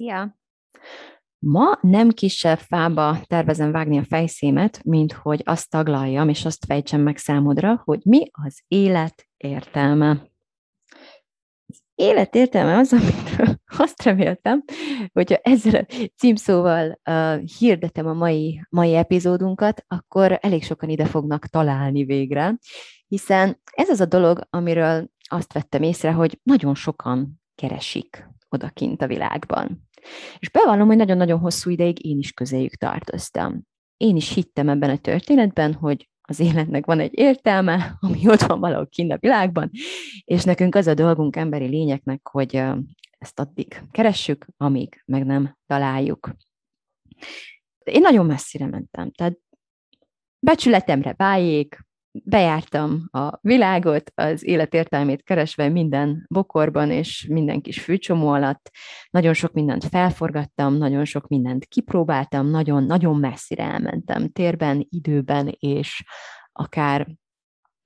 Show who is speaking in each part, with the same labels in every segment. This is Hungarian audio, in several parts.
Speaker 1: Szia! Ma nem kisebb fába tervezem vágni a fejszémet, mint hogy azt taglaljam, és azt fejtsem meg számodra, hogy mi az élet értelme. Az élet értelme az, amit azt reméltem, hogyha ezzel a címszóval uh, hirdetem a mai, mai epizódunkat, akkor elég sokan ide fognak találni végre, hiszen ez az a dolog, amiről azt vettem észre, hogy nagyon sokan keresik odakint a világban. És bevallom, hogy nagyon-nagyon hosszú ideig én is közéjük tartoztam. Én is hittem ebben a történetben, hogy az életnek van egy értelme, ami ott van valahol kint a világban, és nekünk az a dolgunk emberi lényeknek, hogy ezt addig keressük, amíg meg nem találjuk. Én nagyon messzire mentem, tehát becsületemre váljék, bejártam a világot, az élet értelmét keresve minden bokorban és minden kis fűcsomó alatt. Nagyon sok mindent felforgattam, nagyon sok mindent kipróbáltam, nagyon-nagyon messzire elmentem térben, időben és akár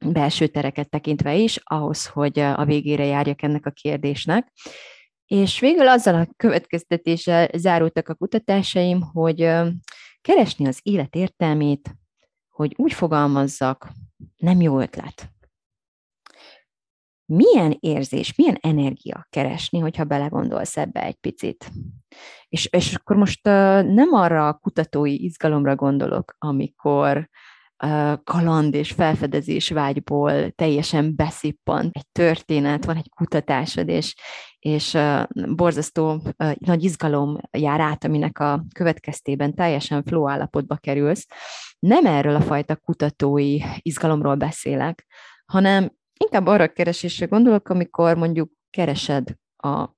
Speaker 1: belső tereket tekintve is, ahhoz, hogy a végére járjak ennek a kérdésnek. És végül azzal a következtetéssel zárultak a kutatásaim, hogy keresni az élet értelmét, hogy úgy fogalmazzak, nem jó ötlet. Milyen érzés, milyen energia keresni, hogyha belegondolsz ebbe egy picit? És, és akkor most nem arra a kutatói izgalomra gondolok, amikor kaland és felfedezés vágyból teljesen beszippant egy történet, van egy kutatásod, és, és borzasztó nagy izgalom jár át, aminek a következtében teljesen flow állapotba kerülsz. Nem erről a fajta kutatói izgalomról beszélek, hanem inkább arra a keresésre gondolok, amikor mondjuk keresed a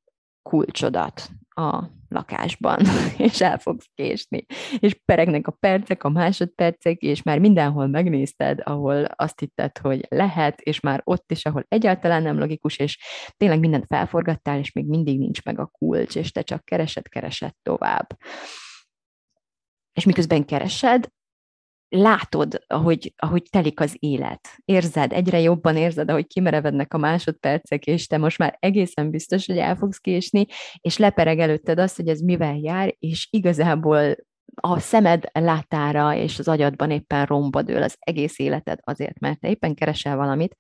Speaker 1: kulcsodat, a lakásban, és el fogsz késni. És peregnek a percek, a másodpercek, és már mindenhol megnézted, ahol azt hitted, hogy lehet, és már ott is, ahol egyáltalán nem logikus, és tényleg mindent felforgattál, és még mindig nincs meg a kulcs, és te csak keresed, keresed tovább. És miközben keresed, látod, ahogy, ahogy telik az élet. Érzed, egyre jobban érzed, ahogy kimerevednek a másodpercek, és te most már egészen biztos, hogy el fogsz késni, és lepereg előtted azt, hogy ez mivel jár, és igazából a szemed látára és az agyadban éppen romba dől az egész életed azért, mert te éppen keresel valamit,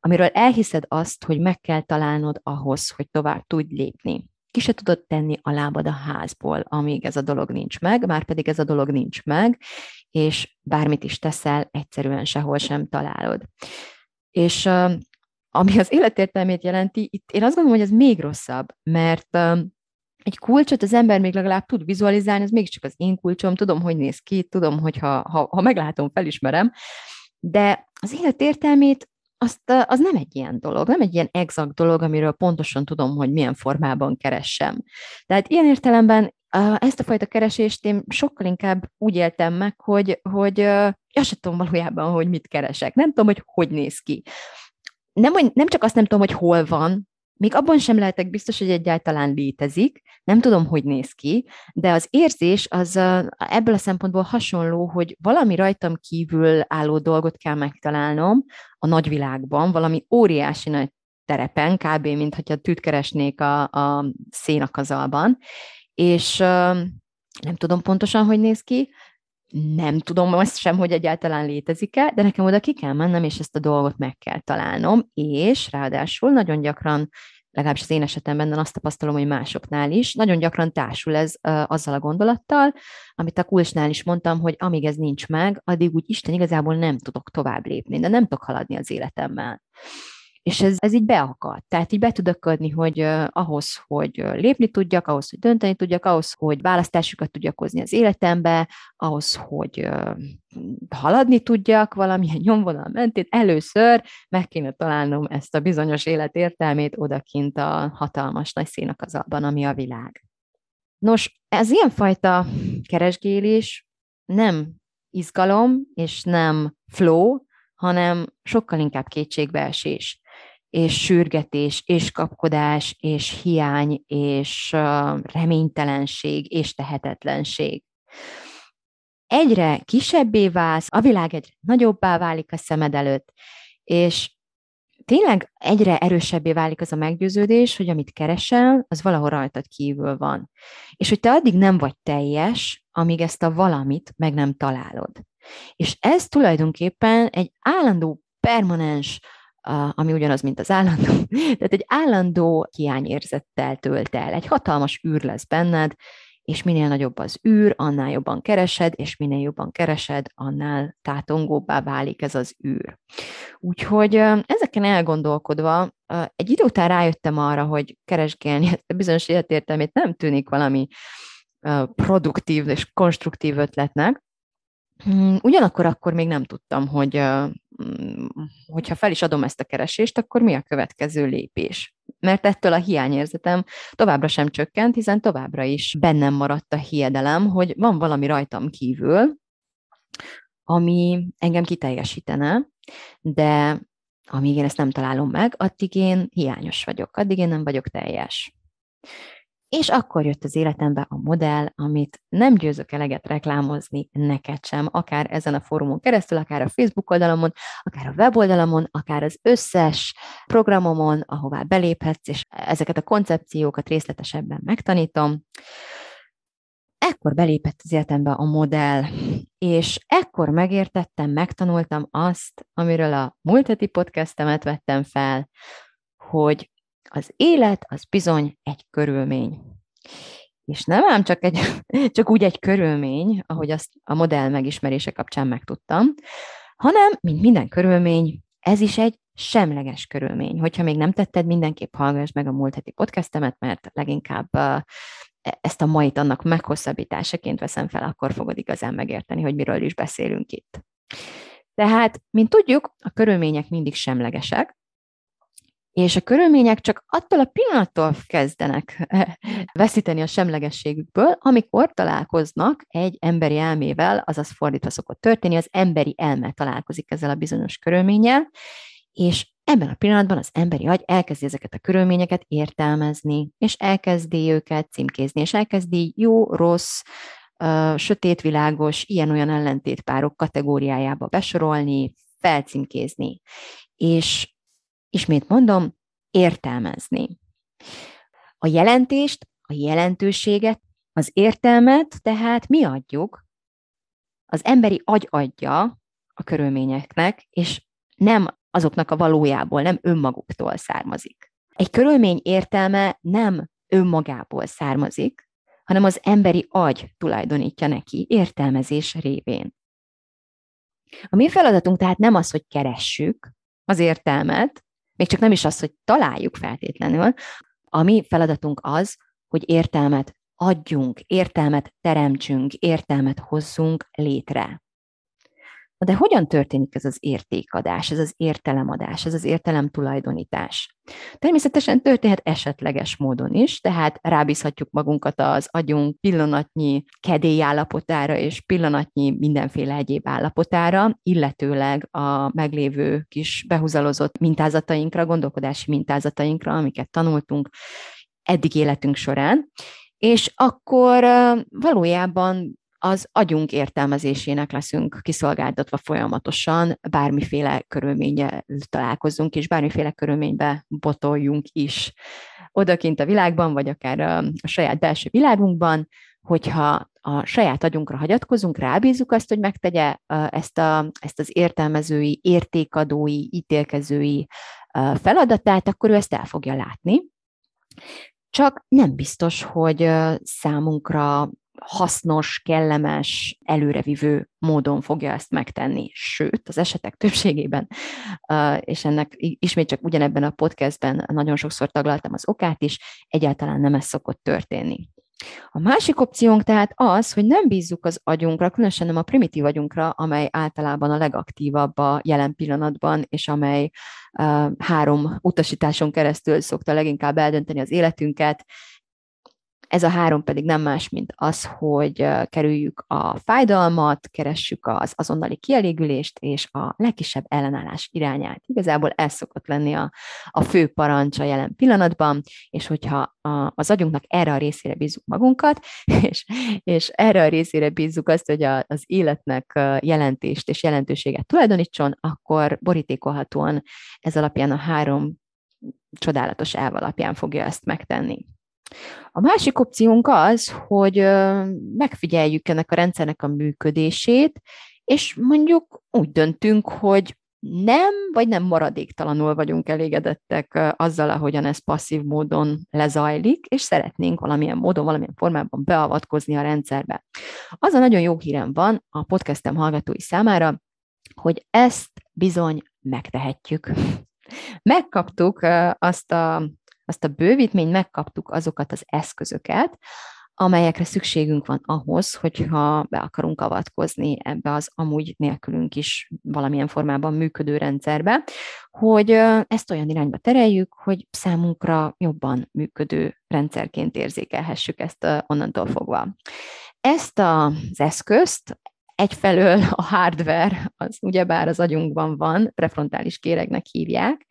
Speaker 1: amiről elhiszed azt, hogy meg kell találnod ahhoz, hogy tovább tudj lépni ki se tudod tenni a lábad a házból, amíg ez a dolog nincs meg, már pedig ez a dolog nincs meg, és bármit is teszel, egyszerűen sehol sem találod. És ami az életértelmét jelenti, itt én azt gondolom, hogy ez még rosszabb, mert egy kulcsot az ember még legalább tud vizualizálni, ez mégiscsak az én kulcsom, tudom, hogy néz ki, tudom, hogy ha, ha, ha meglátom, felismerem, de az élet értelmét azt, az nem egy ilyen dolog, nem egy ilyen exakt dolog, amiről pontosan tudom, hogy milyen formában keressem. Tehát ilyen értelemben ezt a fajta keresést én sokkal inkább úgy éltem meg, hogy, hogy azt sem tudom valójában, hogy mit keresek. Nem tudom, hogy hogy néz ki. Nem, nem csak azt nem tudom, hogy hol van, még abban sem lehetek biztos, hogy egyáltalán létezik, nem tudom, hogy néz ki, de az érzés az ebből a szempontból hasonló, hogy valami rajtam kívül álló dolgot kell megtalálnom a nagyvilágban, valami óriási nagy terepen, kb. mint hogyha tűt keresnék a, a szénakazalban, és nem tudom pontosan, hogy néz ki, nem tudom azt sem, hogy egyáltalán létezik-e, de nekem oda ki kell mennem, és ezt a dolgot meg kell találnom, és ráadásul nagyon gyakran legalábbis az én esetemben azt tapasztalom, hogy másoknál is, nagyon gyakran társul ez azzal a gondolattal, amit a kulcsnál is mondtam, hogy amíg ez nincs meg, addig úgy Isten igazából nem tudok tovább lépni, de nem tudok haladni az életemmel. És ez, ez így beakad. Tehát így be tud akadni, hogy ahhoz, hogy lépni tudjak, ahhoz, hogy dönteni tudjak, ahhoz, hogy választásokat tudjak hozni az életembe, ahhoz, hogy haladni tudjak valamilyen nyomvonal mentén, először meg kéne találnom ezt a bizonyos életértelmét odakint a hatalmas nagy szénakazalban, ami a világ. Nos, ez ilyenfajta keresgélés nem izgalom, és nem flow, hanem sokkal inkább kétségbeesés, és sürgetés, és kapkodás, és hiány, és reménytelenség, és tehetetlenség. Egyre kisebbé válsz, a világ egyre nagyobbá válik a szemed előtt, és tényleg egyre erősebbé válik az a meggyőződés, hogy amit keresel, az valahol rajtad kívül van. És hogy te addig nem vagy teljes, amíg ezt a valamit meg nem találod. És ez tulajdonképpen egy állandó, permanens, ami ugyanaz, mint az állandó, tehát egy állandó hiányérzettel tölt el. Egy hatalmas űr lesz benned, és minél nagyobb az űr, annál jobban keresed, és minél jobban keresed, annál tátongóbbá válik ez az űr. Úgyhogy ezeken elgondolkodva, egy idő után rájöttem arra, hogy keresgélni ezt a bizonyos életértelmét nem tűnik valami produktív és konstruktív ötletnek, Ugyanakkor akkor még nem tudtam, hogy mm, hogyha fel is adom ezt a keresést, akkor mi a következő lépés mert ettől a hiányérzetem továbbra sem csökkent, hiszen továbbra is bennem maradt a hiedelem, hogy van valami rajtam kívül, ami engem kiteljesítene, de amíg én ezt nem találom meg, addig én hiányos vagyok, addig én nem vagyok teljes. És akkor jött az életembe a modell, amit nem győzök eleget reklámozni neked sem, akár ezen a fórumon keresztül, akár a Facebook oldalamon, akár a weboldalamon, akár az összes programomon, ahová beléphetsz, és ezeket a koncepciókat részletesebben megtanítom. Ekkor belépett az életembe a modell, és ekkor megértettem, megtanultam azt, amiről a múlt heti podcastemet vettem fel, hogy az élet az bizony egy körülmény. És nem ám csak, egy, csak úgy egy körülmény, ahogy azt a modell megismerése kapcsán megtudtam, hanem, mint minden körülmény, ez is egy semleges körülmény. Hogyha még nem tetted, mindenképp hallgass meg a múlt heti podcastemet, mert leginkább e, ezt a mait annak meghosszabbításaként veszem fel, akkor fogod igazán megérteni, hogy miről is beszélünk itt. Tehát, mint tudjuk, a körülmények mindig semlegesek, és a körülmények csak attól a pillanattól kezdenek veszíteni a semlegességükből, amikor találkoznak egy emberi elmével, azaz fordítva szokott történni, az emberi elme találkozik ezzel a bizonyos körülménnyel, és ebben a pillanatban az emberi agy elkezdi ezeket a körülményeket értelmezni, és elkezdi őket címkézni, és elkezdi jó, rossz, sötét, világos, ilyen-olyan ellentétpárok kategóriájába besorolni, felcímkézni. És ismét mondom, értelmezni. A jelentést, a jelentőséget, az értelmet tehát mi adjuk, az emberi agy adja a körülményeknek, és nem azoknak a valójából, nem önmaguktól származik. Egy körülmény értelme nem önmagából származik, hanem az emberi agy tulajdonítja neki értelmezés révén. A mi feladatunk tehát nem az, hogy keressük az értelmet, még csak nem is az, hogy találjuk feltétlenül. A mi feladatunk az, hogy értelmet adjunk, értelmet teremtsünk, értelmet hozzunk létre. De hogyan történik ez az értékadás, ez az értelemadás, ez az értelem tulajdonítás? Természetesen történhet esetleges módon is, tehát rábízhatjuk magunkat az agyunk pillanatnyi kedély állapotára és pillanatnyi mindenféle egyéb állapotára, illetőleg a meglévő kis behúzalozott mintázatainkra, gondolkodási mintázatainkra, amiket tanultunk eddig életünk során, és akkor valójában az agyunk értelmezésének leszünk kiszolgáltatva folyamatosan, bármiféle körülménye találkozunk, és bármiféle körülménybe botoljunk is. Odakint a világban, vagy akár a, saját belső világunkban, hogyha a saját agyunkra hagyatkozunk, rábízunk azt, hogy megtegye ezt, a, ezt az értelmezői, értékadói, ítélkezői feladatát, akkor ő ezt el fogja látni. Csak nem biztos, hogy számunkra hasznos, kellemes, előrevívő módon fogja ezt megtenni. Sőt, az esetek többségében, és ennek ismét csak ugyanebben a podcastben nagyon sokszor taglaltam az okát is, egyáltalán nem ez szokott történni. A másik opciónk tehát az, hogy nem bízzuk az agyunkra, különösen nem a primitív agyunkra, amely általában a legaktívabb a jelen pillanatban, és amely uh, három utasításon keresztül szokta leginkább eldönteni az életünket, ez a három pedig nem más, mint az, hogy kerüljük a fájdalmat, keressük az azonnali kielégülést és a legkisebb ellenállás irányát. Igazából ez szokott lenni a, a fő parancs a jelen pillanatban, és hogyha a, az agyunknak erre a részére bízzuk magunkat, és, és erre a részére bízzuk azt, hogy a, az életnek jelentést és jelentőséget tulajdonítson, akkor borítékolhatóan ez alapján a három csodálatos elv alapján fogja ezt megtenni. A másik opciónk az, hogy megfigyeljük ennek a rendszernek a működését, és mondjuk úgy döntünk, hogy nem, vagy nem maradéktalanul vagyunk elégedettek azzal, ahogyan ez passzív módon lezajlik, és szeretnénk valamilyen módon, valamilyen formában beavatkozni a rendszerbe. Az a nagyon jó hírem van a podcastem hallgatói számára, hogy ezt bizony megtehetjük. Megkaptuk azt a azt a bővítményt megkaptuk azokat az eszközöket, amelyekre szükségünk van ahhoz, hogyha be akarunk avatkozni ebbe az amúgy nélkülünk is valamilyen formában működő rendszerbe, hogy ezt olyan irányba tereljük, hogy számunkra jobban működő rendszerként érzékelhessük ezt onnantól fogva. Ezt az eszközt egyfelől a hardware, az ugyebár az agyunkban van, prefrontális kéregnek hívják,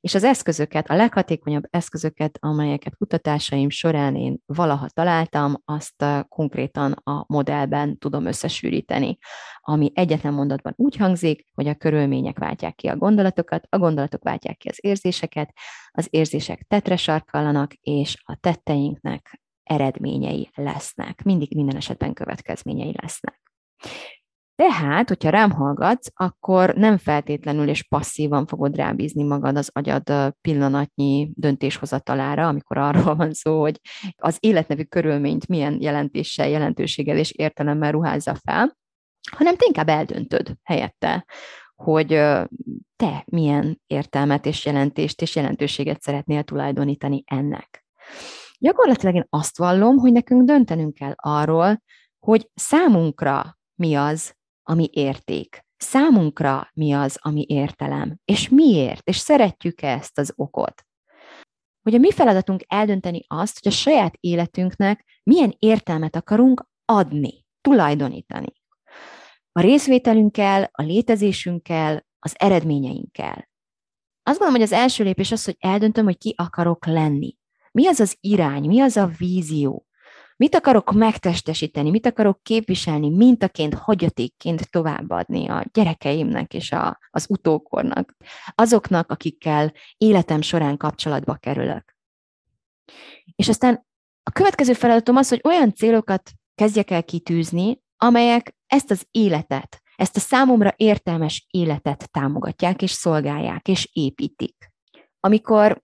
Speaker 1: és az eszközöket, a leghatékonyabb eszközöket, amelyeket kutatásaim során én valaha találtam, azt konkrétan a modellben tudom összesűríteni, ami egyetlen mondatban úgy hangzik, hogy a körülmények váltják ki a gondolatokat, a gondolatok váltják ki az érzéseket, az érzések tetre sarkallanak, és a tetteinknek eredményei lesznek. Mindig minden esetben következményei lesznek. Tehát, hogyha rám hallgatsz, akkor nem feltétlenül és passzívan fogod rábízni magad az agyad pillanatnyi döntéshozatalára, amikor arról van szó, hogy az életnevű körülményt milyen jelentéssel, jelentőséggel és értelemmel ruházza fel, hanem te inkább eldöntöd helyette, hogy te milyen értelmet és jelentést és jelentőséget szeretnél tulajdonítani ennek. Gyakorlatilag én azt vallom, hogy nekünk döntenünk kell arról, hogy számunkra mi az, ami érték. Számunkra mi az, ami értelem, és miért, és szeretjük ezt az okot. Hogy a mi feladatunk eldönteni azt, hogy a saját életünknek milyen értelmet akarunk adni, tulajdonítani. A részvételünkkel, a létezésünkkel, az eredményeinkkel. Azt gondolom, hogy az első lépés az, hogy eldöntöm, hogy ki akarok lenni. Mi az az irány, mi az a vízió, Mit akarok megtestesíteni, mit akarok képviselni, mintaként, hagyatékként továbbadni a gyerekeimnek és a, az utókornak, azoknak, akikkel életem során kapcsolatba kerülök. És aztán a következő feladatom az, hogy olyan célokat kezdjek el kitűzni, amelyek ezt az életet, ezt a számomra értelmes életet támogatják és szolgálják és építik. Amikor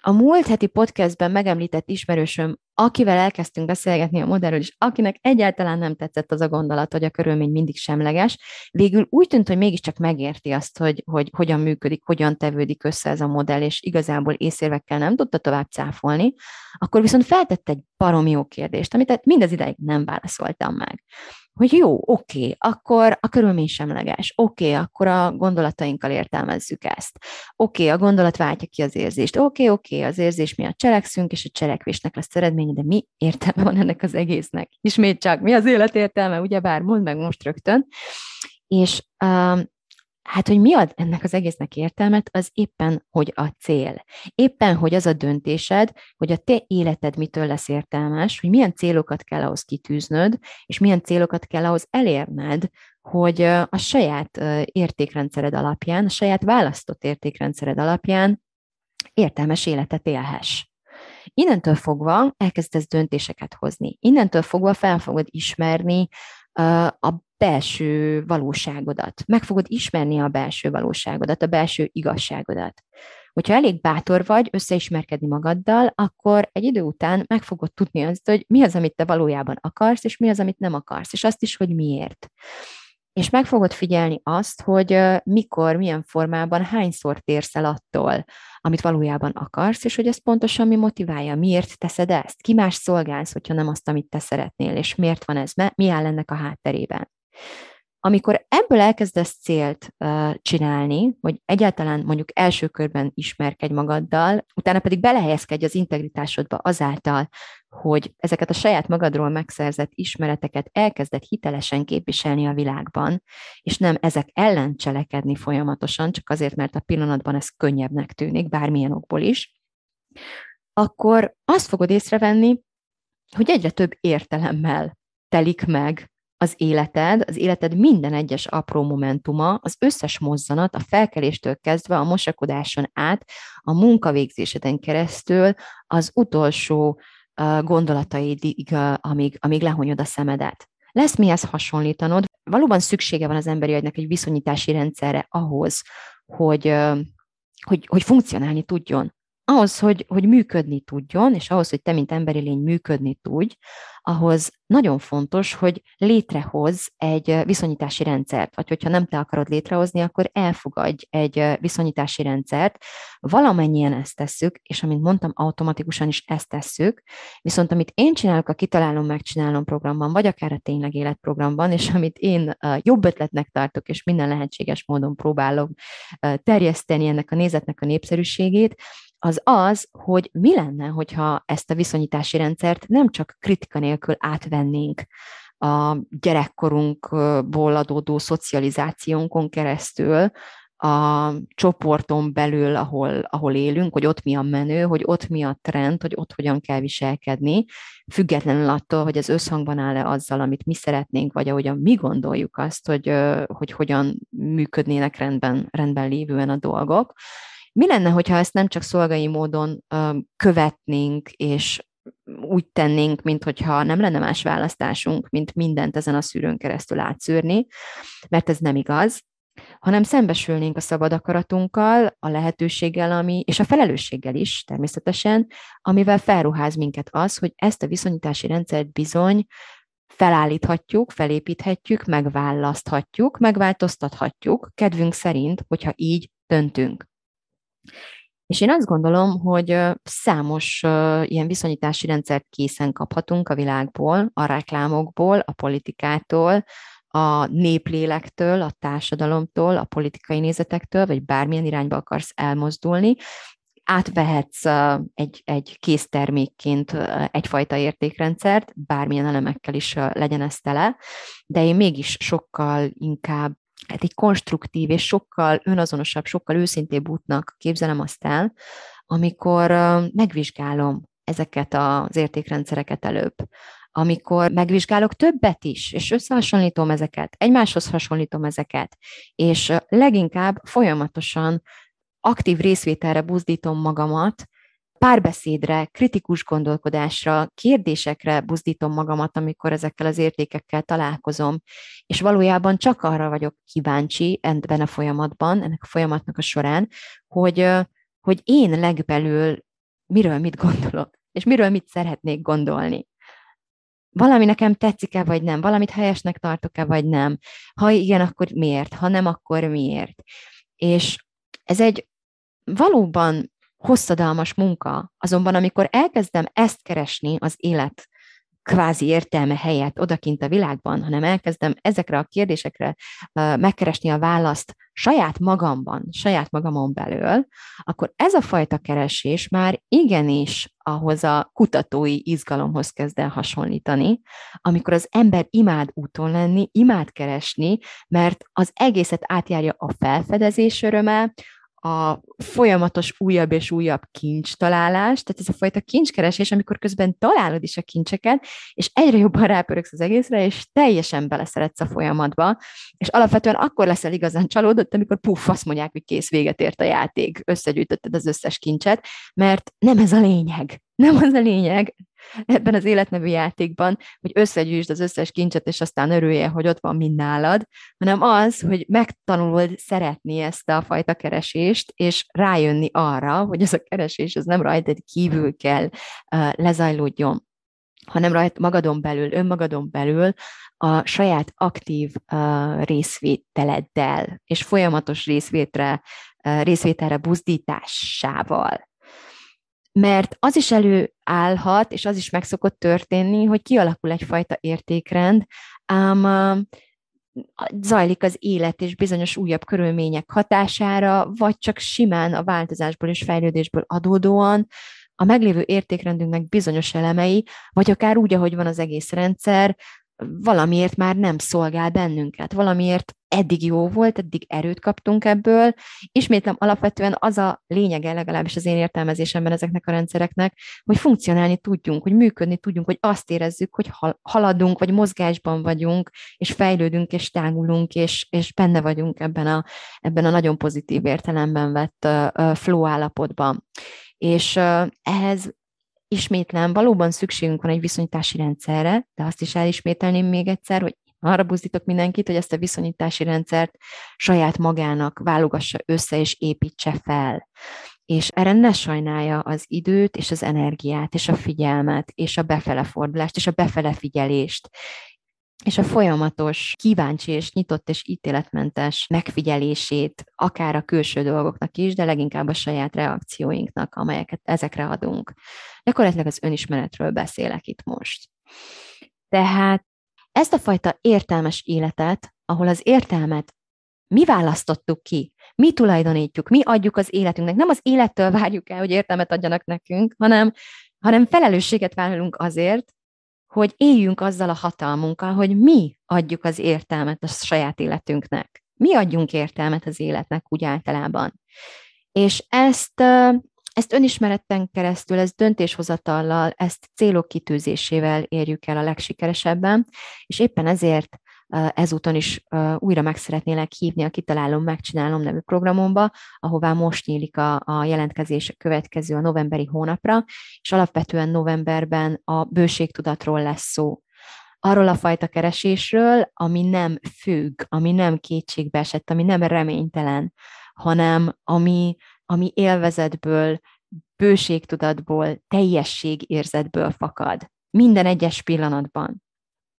Speaker 1: a múlt heti podcastben megemlített ismerősöm akivel elkezdtünk beszélgetni a modellről, és akinek egyáltalán nem tetszett az a gondolat, hogy a körülmény mindig semleges, végül úgy tűnt, hogy mégiscsak megérti azt, hogy, hogy hogyan működik, hogyan tevődik össze ez a modell, és igazából észérvekkel nem tudta tovább cáfolni, akkor viszont feltett egy barom jó kérdést, amit mindez ideig nem válaszoltam meg. Hogy jó, oké, akkor a körülmény semleges, oké, akkor a gondolatainkkal értelmezzük ezt, oké, a gondolat váltja ki az érzést, oké, oké, az érzés miatt cselekszünk, és a cselekvésnek lesz eredménye, de mi értelme van ennek az egésznek? Ismét csak, mi az élet értelme, ugyebár, mondd meg most rögtön. És um, Hát, hogy mi ad ennek az egésznek értelmet, az éppen, hogy a cél. Éppen, hogy az a döntésed, hogy a te életed mitől lesz értelmes, hogy milyen célokat kell ahhoz kitűznöd, és milyen célokat kell ahhoz elérned, hogy a saját értékrendszered alapján, a saját választott értékrendszered alapján értelmes életet élhess. Innentől fogva elkezdesz döntéseket hozni. Innentől fogva fel fogod ismerni a belső valóságodat. Meg fogod ismerni a belső valóságodat, a belső igazságodat. Hogyha elég bátor vagy összeismerkedni magaddal, akkor egy idő után meg fogod tudni azt, hogy mi az, amit te valójában akarsz, és mi az, amit nem akarsz, és azt is, hogy miért. És meg fogod figyelni azt, hogy mikor, milyen formában, hányszor térsz el attól, amit valójában akarsz, és hogy ez pontosan mi motiválja, miért teszed ezt, ki más szolgálsz, hogyha nem azt, amit te szeretnél, és miért van ez, mi áll ennek a hátterében. Amikor ebből elkezdesz célt uh, csinálni, hogy egyáltalán mondjuk első körben ismerkedj magaddal, utána pedig belehelyezkedj az integritásodba azáltal, hogy ezeket a saját magadról megszerzett ismereteket elkezded hitelesen képviselni a világban, és nem ezek ellen cselekedni folyamatosan, csak azért, mert a pillanatban ez könnyebbnek tűnik, bármilyen okból is, akkor azt fogod észrevenni, hogy egyre több értelemmel telik meg az életed, az életed minden egyes apró momentuma, az összes mozzanat, a felkeléstől kezdve a mosakodáson át, a munkavégzéseden keresztül, az utolsó gondolataidig, amíg, amíg lehonyod a szemedet. Lesz mihez hasonlítanod. Valóban szüksége van az emberi agynak egy viszonyítási rendszerre ahhoz, hogy, hogy, hogy funkcionálni tudjon ahhoz, hogy, hogy működni tudjon, és ahhoz, hogy te, mint emberi lény működni tudj, ahhoz nagyon fontos, hogy létrehoz egy viszonyítási rendszert, vagy hogyha nem te akarod létrehozni, akkor elfogadj egy viszonyítási rendszert. Valamennyien ezt tesszük, és amint mondtam, automatikusan is ezt tesszük, viszont amit én csinálok a Kitalálom, Megcsinálom programban, vagy akár a Tényleg Életprogramban, és amit én jobb ötletnek tartok, és minden lehetséges módon próbálok terjeszteni ennek a nézetnek a népszerűségét, az az, hogy mi lenne, hogyha ezt a viszonyítási rendszert nem csak kritika nélkül átvennénk a gyerekkorunkból adódó szocializációnkon keresztül, a csoporton belül, ahol, ahol élünk, hogy ott mi a menő, hogy ott mi a trend, hogy ott hogyan kell viselkedni, függetlenül attól, hogy ez összhangban áll-e azzal, amit mi szeretnénk, vagy ahogyan mi gondoljuk azt, hogy, hogy hogyan működnének rendben, rendben lévően a dolgok. Mi lenne, hogyha ezt nem csak szolgai módon követnénk, és úgy tennénk, mint hogyha nem lenne más választásunk, mint mindent ezen a szűrőn keresztül átszűrni, mert ez nem igaz, hanem szembesülnénk a szabad akaratunkkal, a lehetőséggel, ami, és a felelősséggel is természetesen, amivel felruház minket az, hogy ezt a viszonyítási rendszert bizony felállíthatjuk, felépíthetjük, megválaszthatjuk, megváltoztathatjuk, kedvünk szerint, hogyha így döntünk. És én azt gondolom, hogy számos ilyen viszonyítási rendszert készen kaphatunk a világból, a reklámokból, a politikától, a néplélektől, a társadalomtól, a politikai nézetektől, vagy bármilyen irányba akarsz elmozdulni, átvehetsz egy, egy késztermékként egyfajta értékrendszert, bármilyen elemekkel is legyen ez tele, de én mégis sokkal inkább hát egy konstruktív és sokkal önazonosabb, sokkal őszintébb útnak képzelem azt el, amikor megvizsgálom ezeket az értékrendszereket előbb, amikor megvizsgálok többet is, és összehasonlítom ezeket, egymáshoz hasonlítom ezeket, és leginkább folyamatosan aktív részvételre buzdítom magamat, párbeszédre, kritikus gondolkodásra, kérdésekre buzdítom magamat, amikor ezekkel az értékekkel találkozom, és valójában csak arra vagyok kíváncsi ebben a folyamatban, ennek a folyamatnak a során, hogy, hogy én legbelül miről mit gondolok, és miről mit szeretnék gondolni. Valami nekem tetszik-e, vagy nem? Valamit helyesnek tartok-e, vagy nem? Ha igen, akkor miért? Ha nem, akkor miért? És ez egy valóban hosszadalmas munka. Azonban amikor elkezdem ezt keresni az élet kvázi értelme helyett odakint a világban, hanem elkezdem ezekre a kérdésekre megkeresni a választ saját magamban, saját magamon belül, akkor ez a fajta keresés már igenis ahhoz a kutatói izgalomhoz kezd el hasonlítani, amikor az ember imád úton lenni, imád keresni, mert az egészet átjárja a felfedezés öröme, a folyamatos újabb és újabb kincs találás, tehát ez a fajta kincskeresés, amikor közben találod is a kincseket, és egyre jobban rápöröksz az egészre, és teljesen beleszeretsz a folyamatba, és alapvetően akkor leszel igazán csalódott, amikor puff, azt mondják, hogy kész, véget ért a játék, összegyűjtötted az összes kincset, mert nem ez a lényeg. Nem az a lényeg, ebben az életnevű játékban, hogy összegyűjtsd az összes kincset, és aztán örülje, hogy ott van mind nálad, hanem az, hogy megtanulod szeretni ezt a fajta keresést, és rájönni arra, hogy ez a keresés ez nem rajtad kívül kell uh, lezajlódjon, hanem rajt magadon belül, önmagadon belül a saját aktív uh, részvételeddel és folyamatos részvétre, uh, részvételre buzdításával. Mert az is előállhat, és az is meg szokott történni, hogy kialakul egyfajta értékrend, ám zajlik az élet és bizonyos újabb körülmények hatására, vagy csak simán a változásból és fejlődésből adódóan. A meglévő értékrendünknek bizonyos elemei, vagy akár úgy, ahogy van az egész rendszer, valamiért már nem szolgál bennünket, valamiért eddig jó volt, eddig erőt kaptunk ebből. Ismétlem, alapvetően az a lényege, legalábbis az én értelmezésemben ezeknek a rendszereknek, hogy funkcionálni tudjunk, hogy működni tudjunk, hogy azt érezzük, hogy haladunk, vagy mozgásban vagyunk, és fejlődünk, és tágulunk, és, és benne vagyunk ebben a, ebben a nagyon pozitív értelemben vett uh, flow állapotban. És ehhez ismétlen valóban szükségünk van egy viszonyítási rendszerre, de azt is elismételném még egyszer, hogy arra buzdítok mindenkit, hogy ezt a viszonyítási rendszert saját magának válogassa össze és építse fel. És erre ne sajnálja az időt, és az energiát, és a figyelmet, és a befele fordulást, és a befele figyelést, és a folyamatos, kíváncsi és nyitott és ítéletmentes megfigyelését, akár a külső dolgoknak is, de leginkább a saját reakcióinknak, amelyeket ezekre adunk. Gyakorlatilag az önismeretről beszélek itt most. Tehát ezt a fajta értelmes életet, ahol az értelmet mi választottuk ki, mi tulajdonítjuk, mi adjuk az életünknek, nem az élettől várjuk el, hogy értelmet adjanak nekünk, hanem, hanem felelősséget vállalunk azért, hogy éljünk azzal a hatalmunkkal, hogy mi adjuk az értelmet a saját életünknek. Mi adjunk értelmet az életnek úgy általában. És ezt, ezt önismeretten keresztül, ezt döntéshozatallal, ezt célok kitűzésével érjük el a legsikeresebben, és éppen ezért ezúton is újra meg szeretnélek hívni a Kitalálom, Megcsinálom nevű programomba, ahová most nyílik a, a jelentkezés következő a novemberi hónapra, és alapvetően novemberben a bőségtudatról lesz szó. Arról a fajta keresésről, ami nem függ, ami nem kétségbe esett, ami nem reménytelen, hanem ami, ami élvezetből, bőségtudatból, teljességérzetből fakad. Minden egyes pillanatban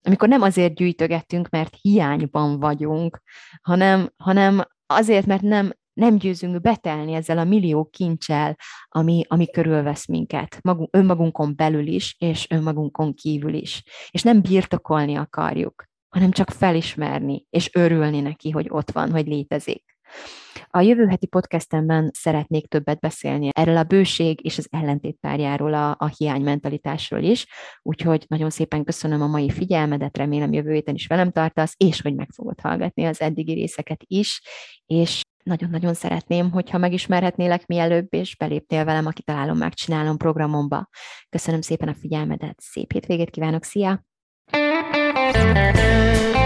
Speaker 1: amikor nem azért gyűjtögettünk, mert hiányban vagyunk, hanem, hanem azért, mert nem, nem győzünk betelni ezzel a millió kincsel, ami, ami körülvesz minket, magunk, önmagunkon belül is, és önmagunkon kívül is. És nem birtokolni akarjuk, hanem csak felismerni, és örülni neki, hogy ott van, hogy létezik. A jövő heti podcastemben szeretnék többet beszélni erről a bőség és az ellentétpárjáról, a, a hiánymentalitásról is, úgyhogy nagyon szépen köszönöm a mai figyelmedet, remélem jövő héten is velem tartasz, és hogy meg fogod hallgatni az eddigi részeket is, és nagyon-nagyon szeretném, hogyha megismerhetnélek mielőbb, és beléptél velem, aki találom, megcsinálom programomba. Köszönöm szépen a figyelmedet, szép hétvégét kívánok, szia! thank you